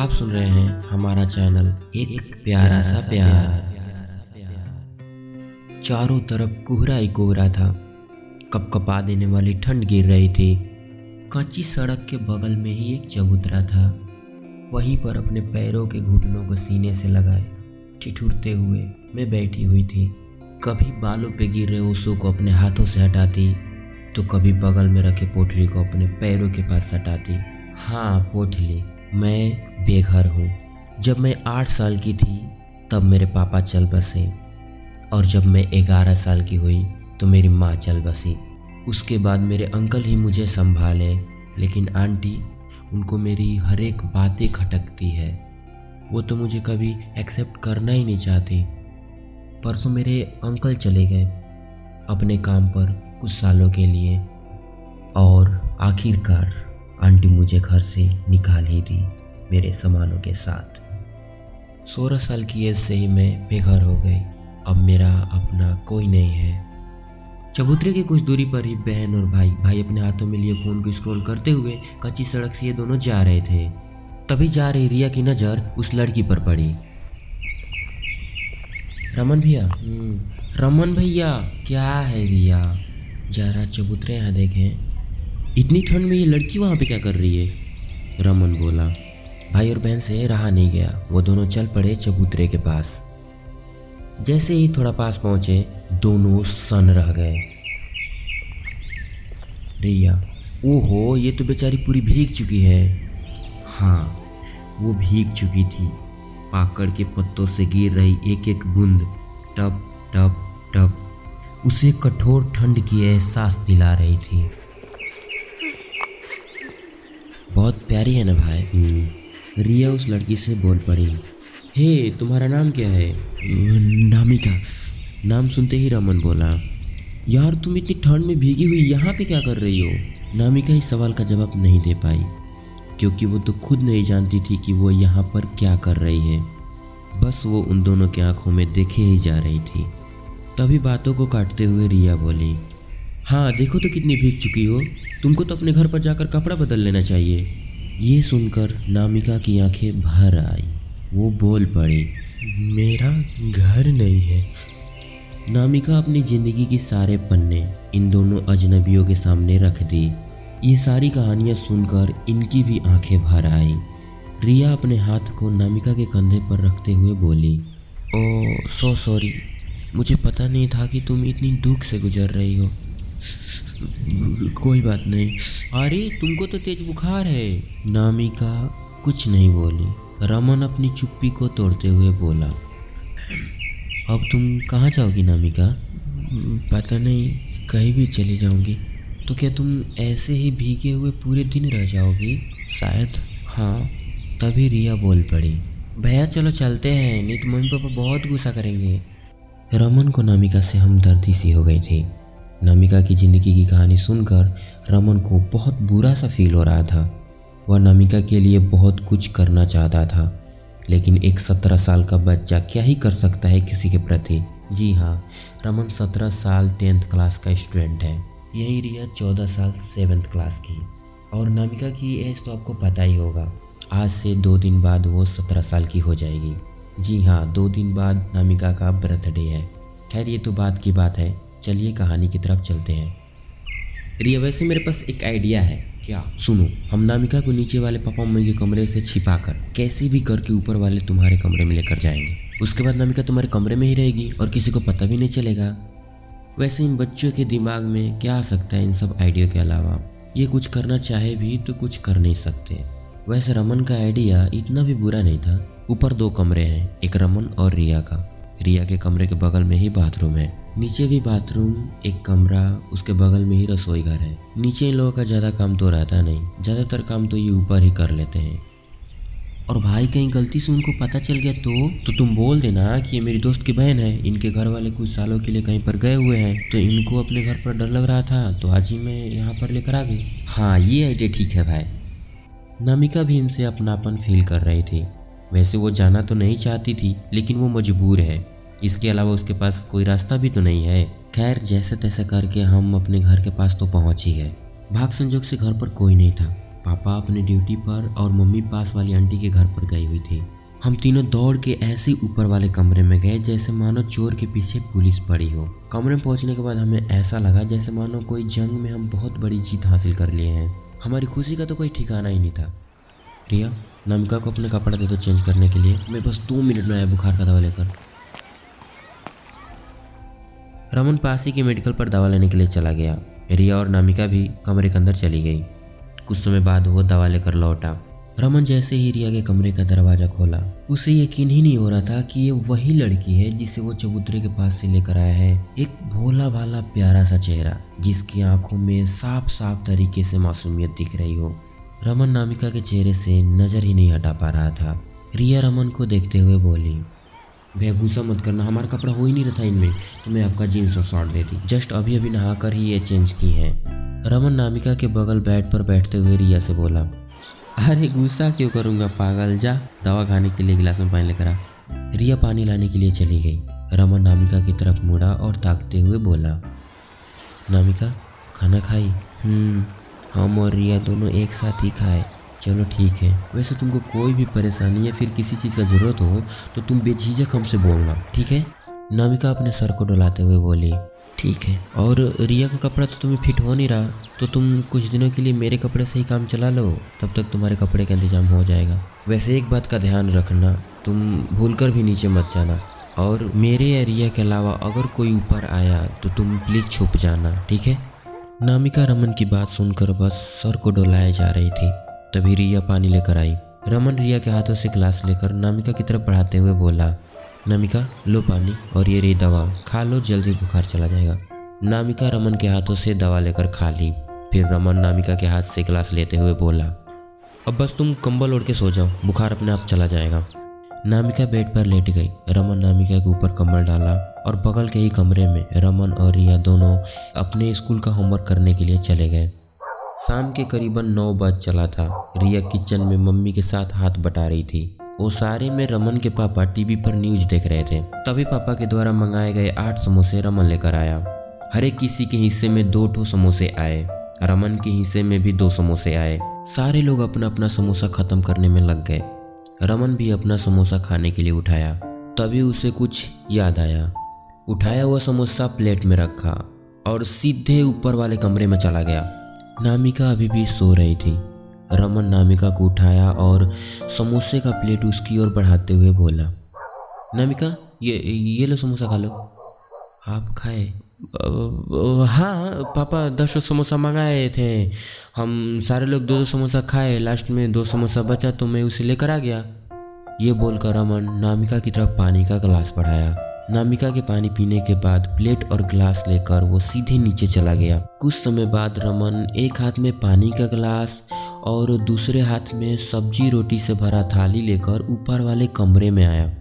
आप सुन रहे हैं हमारा चैनल एक प्यारा सा प्यार। चारों तरफ़ कोहरा ही कोहरा था। कपकपा देने वाली ठंड गिर रही थी। कच्ची सड़क के बगल में ही एक चबूतरा था। वहीं पर अपने पैरों के घुटनों को सीने से लगाए, ठिठुरते हुए मैं बैठी हुई थी। कभी बालों पे गिर रहे ओसों को अपने हाथों से हटाती तो कभी बगल में रखे पोटली को अपने पैरों के पास सटाती। हाँ पोटली मैं बेघर हूँ। जब मैं आठ साल की थी, तब मेरे पापा चल बसे। और जब मैं ग्यारह साल की हुई तो मेरी माँ चल बसी। उसके बाद मेरे अंकल ही मुझे संभाले, लेकिन आंटी, उनको मेरी हर एक बातें खटकती है। वो तो मुझे कभी एक्सेप्ट करना ही नहीं चाहती। परसों मेरे अंकल चले गए, अपने काम पर कुछ सालों के लिए। और आखिरकार आंटी मुझे घर से निकाल ही दी। मेरे सामानों के साथ। सोलह साल की एज से ही मैं बेघर हो गई। अब मेरा अपना कोई नहीं है। चबूतरे की कुछ दूरी पर ही बहन और भाई भाई अपने हाथों में लिए फ़ोन को स्क्रॉल करते हुए कच्ची सड़क से ये दोनों जा रहे थे। तभी जा रही रिया की नज़र उस लड़की पर पड़ी। रमन भैया? हम्म, रमन भैया क्या है रिया? जरा चबूतरे यहाँ देखें। इतनी ठंड में ये लड़की वहाँ पे क्या कर रही है? रमन बोला। भाई और बहन से रहा नहीं गया। वो दोनों चल पड़े चबूतरे के पास। जैसे ही थोड़ा पास पहुँचे, दोनों सन रह गए। रिया, ओहो, ये तो बेचारी पूरी भीग चुकी है। हाँ वो भीग चुकी थी। पाकड़ के पत्तों से गिर रही एक एक बूंद। टप टप टप। उसे कठोर ठंड की एहसास दिला रही थी। बहुत प्यारी है ना भाई? हम्म। रिया उस लड़की से बोल पड़ी, हे, तुम्हारा नाम क्या है? नामिका। नाम सुनते ही रमन बोला, यार, तुम इतनी ठंड में भीगी हुई यहाँ पे क्या कर रही हो? नामिका इस सवाल का जवाब नहीं दे पाई, क्योंकि वो तो खुद नहीं जानती थी कि वो यहाँ पर क्या कर रही है। बस वो उन दोनों की आँखों में देखे ही जा रही थी। तभी बातों को काटते हुए रिया बोली हाँ देखो तो कितनी भीग चुकी हो। तुमको तो अपने घर पर जाकर कपड़ा बदल लेना चाहिए। ये सुनकर नामिका की आँखें भर आई। वो बोल पड़ी, मेरा घर नहीं है। नामिका अपनी ज़िंदगी की सारे पन्ने इन दोनों अजनबियों के सामने रख दी। ये सारी कहानियाँ सुनकर इनकी भी आँखें भर आई। रिया अपने हाथ को नामिका के कंधे पर रखते हुए बोली, ओ, सो सॉरी। मुझे पता नहीं था कि तुम इतनी दुख से गुजर रही हो। कोई बात नहीं। अरे, तुमको तो तेज बुखार है। नामिका कुछ नहीं बोली। रमन अपनी चुप्पी को तोड़ते हुए बोला, अब तुम कहाँ जाओगी नामिका पता नहीं, कहीं भी चली जाऊँगी। तो क्या तुम ऐसे ही भीगे हुए पूरे दिन रह जाओगी? शायद हाँ। तभी रिया बोल पड़ी, भैया, चलो चलते हैं, नहीं तो मम्मी पापा बहुत गुस्सा करेंगे। रमन को नामिका से हमदर्दी सी हो गई थी। नमिका की ज़िंदगी की कहानी सुनकर रमन को बहुत बुरा सा फील हो रहा था। वह नमिका के लिए बहुत कुछ करना चाहता था, लेकिन एक सत्रह साल का बच्चा क्या ही कर सकता है किसी के प्रति? जी हाँ रमन सत्रह साल टेंथ क्लास का स्टूडेंट है। यही रिया चौदह साल सेवन्थ क्लास की। और नमिका की एज तो आपको पता ही होगा। आज से दो दिन बाद वो सत्रह साल की हो जाएगी। जी हाँ दो दिन बाद नमिका का बर्थडे है। खैर, ये तो बात की बात है। चलिए कहानी की तरफ़ चलते हैं। रिया, वैसे मेरे पास एक आइडिया है। क्या? सुनो, हम नामिका को नीचे वाले पापा मम्मी के कमरे से छिपा कर कैसे भी करके ऊपर वाले तुम्हारे कमरे में लेकर जाएँगे। उसके बाद नामिका तुम्हारे कमरे में ही रहेगी और किसी को पता भी नहीं चलेगा। वैसे इन बच्चों के दिमाग में क्या आ सकता है इन सब आइडिया के अलावा? ये कुछ करना चाहे भी तो कुछ कर नहीं सकते। वैसे रमन का आइडिया इतना भी बुरा नहीं था। ऊपर दो कमरे हैं, एक रमन और रिया का। रिया के कमरे के बगल में ही बाथरूम है। नीचे भी बाथरूम, एक कमरा, उसके बगल में ही रसोई घर है। नीचे इन लोगों का ज़्यादा काम तो रहता नहीं, ज़्यादातर काम तो ये ऊपर ही कर लेते हैं। और भाई, कहीं गलती से उनको पता चल गया तो? तो तुम बोल देना कि ये मेरी दोस्त की बहन है, इनके घर वाले कुछ सालों के लिए कहीं पर गए हुए हैं तो इनको अपने घर पर डर लग रहा था तो आज ही मैं यहाँ पर लेकर आ गई। हाँ ये आइडिया ठीक है भाई। नमिका भी इनसे अपनापन फील कर रही थी। वैसे वो जाना तो नहीं चाहती थी, लेकिन वो मजबूर है। इसके अलावा उसके पास कोई रास्ता भी तो नहीं है। खैर, जैसे तैसे करके हम अपने घर के पास तो पहुँच ही। गए भाग संजोग से घर पर कोई नहीं था। पापा अपने ड्यूटी पर और मम्मी पास वाली आंटी के घर पर गई हुई थी। हम तीनों दौड़ के ऐसे ऊपर वाले कमरे में गए जैसे मानो चोर के पीछे पुलिस पड़ी हो। कमरे में पहुँचने के बाद हमें ऐसा लगा जैसे मानो कोई जंग में हम बहुत बड़ी जीत हासिल कर लिए हैं। हमारी खुशी का तो कोई ठिकाना ही नहीं था। रिया नमिका को अपने कपड़ा दे दो चेंज करने के लिए। मैं बस दो मिनट में आया बुखार का दवा लेकर। रमन पासी के मेडिकल पर दवा लेने के लिए चला गया। रिया और नामिका भी कमरे के अंदर चली गई। कुछ समय बाद वो दवा लेकर लौटा। रमन जैसे ही रिया के कमरे का दरवाज़ा खोला, उसे यकीन ही नहीं हो रहा था कि ये वही लड़की है जिसे वो चबूतरे के पास से लेकर आया है। एक भोला भाला प्यारा सा चेहरा, जिसकी आँखों में साफ़ साफ़ तरीके से मासूमियत दिख रही हो। रमन नामिका के चेहरे से नज़र ही नहीं हटा पा रहा था। रिया रमन को देखते हुए बोली भैया गुस्सा मत करना, हमारा कपड़ा हो ही नहीं रहा था इनमें तो मैं आपका जीन्स और शॉर्ट दे दी। जस्ट अभी अभी नहा कर ही ये चेंज की है। रमन नामिका के बगल बेड पर बैठते हुए रिया से बोला, अरे गुस्सा क्यों करूँगा, पागल? जा, दवा खाने के लिए गिलास में पानी लेकर आ। रिया पानी लाने के लिए चली गई। रमन नामिका की तरफ़ मुड़ा और ताकते हुए बोला, नामिका, खाना खाई? हम्म हम और रिया दोनों एक साथ ही खाए। चलो ठीक है। वैसे तुमको कोई भी परेशानी या फिर किसी चीज़ का ज़रूरत हो तो तुम बेझिझक हमसे बोलना, ठीक है? नामिका अपने सर को डुलाते हुए बोली, ठीक है, और रिया का कपड़ा तो तुम्हें फिट हो नहीं रहा तो तुम कुछ दिनों के लिए मेरे कपड़े से ही काम चला लो, तब तक तुम्हारे कपड़े का इंतज़ाम हो जाएगा। वैसे एक बात का ध्यान रखना, तुम भूल कर भी नीचे मत जाना, और मेरे या रिया के अलावा अगर कोई ऊपर आया तो तुम प्लीज़ छुप जाना, ठीक है? नामिका रमन की बात सुनकर बस सर को डोलाए जा रही थी। तभी रिया पानी लेकर आई। रमन रिया के हाथों से ग्लास लेकर नामिका की तरफ़ बढ़ाते हुए बोला, नामिका, लो पानी और ये रही दवा, खा लो, जल्दी बुखार चला जाएगा। नामिका रमन के हाथों से दवा लेकर खा ली। फिर रमन नामिका के हाथ से ग्लास लेते हुए बोला, अब बस तुम कंबल ओढ़ के सो जाओ, बुखार अपने आप चला जाएगा। नामिका बेड पर लेट गई। रमन नामिका के ऊपर कम्बल डाला और बगल के ही कमरे में रमन और रिया दोनों अपने स्कूल का होमवर्क करने के लिए चले गए। शाम के करीबन नौ बज चला था। रिया किचन में मम्मी के साथ हाथ बटा रही थी। वो सारे में रमन के पापा टीवी पर न्यूज़ देख रहे थे। तभी पापा के द्वारा मंगाए गए आठ समोसे रमन लेकर आया। हर एक किसी के हिस्से में दो ठो समोसे आए। रमन के हिस्से में भी दो समोसे आए। सारे लोग अपना अपना समोसा खत्म करने में लग गए। रमन भी अपना समोसा खाने के लिए उठाया। तभी उसे कुछ याद आया। उठाया हुआ समोसा प्लेट में रखा और सीधे ऊपर वाले कमरे में चला गया। नामिका अभी भी सो रही थी। रमन नामिका को उठाया और समोसे का प्लेट उसकी ओर बढ़ाते हुए बोला, नामिका, ये ये लो समोसा खा लो। आप खाए? हाँ पापा दस समोसा मंगाए थे। हम सारे लोग दो दो समोसा खाए। लास्ट में दो समोसा बचा तो मैं उसे लेकर आ गया। ये बोलकर रमन नामिका की तरफ़ पानी का गिलास बढ़ाया। नामिका के पानी पीने के बाद प्लेट और ग्लास लेकर वो सीधे नीचे चला गया। कुछ समय बाद रमन एक हाथ में पानी का ग्लास और दूसरे हाथ में सब्ज़ी रोटी से भरा थाली लेकर ऊपर वाले कमरे में आया।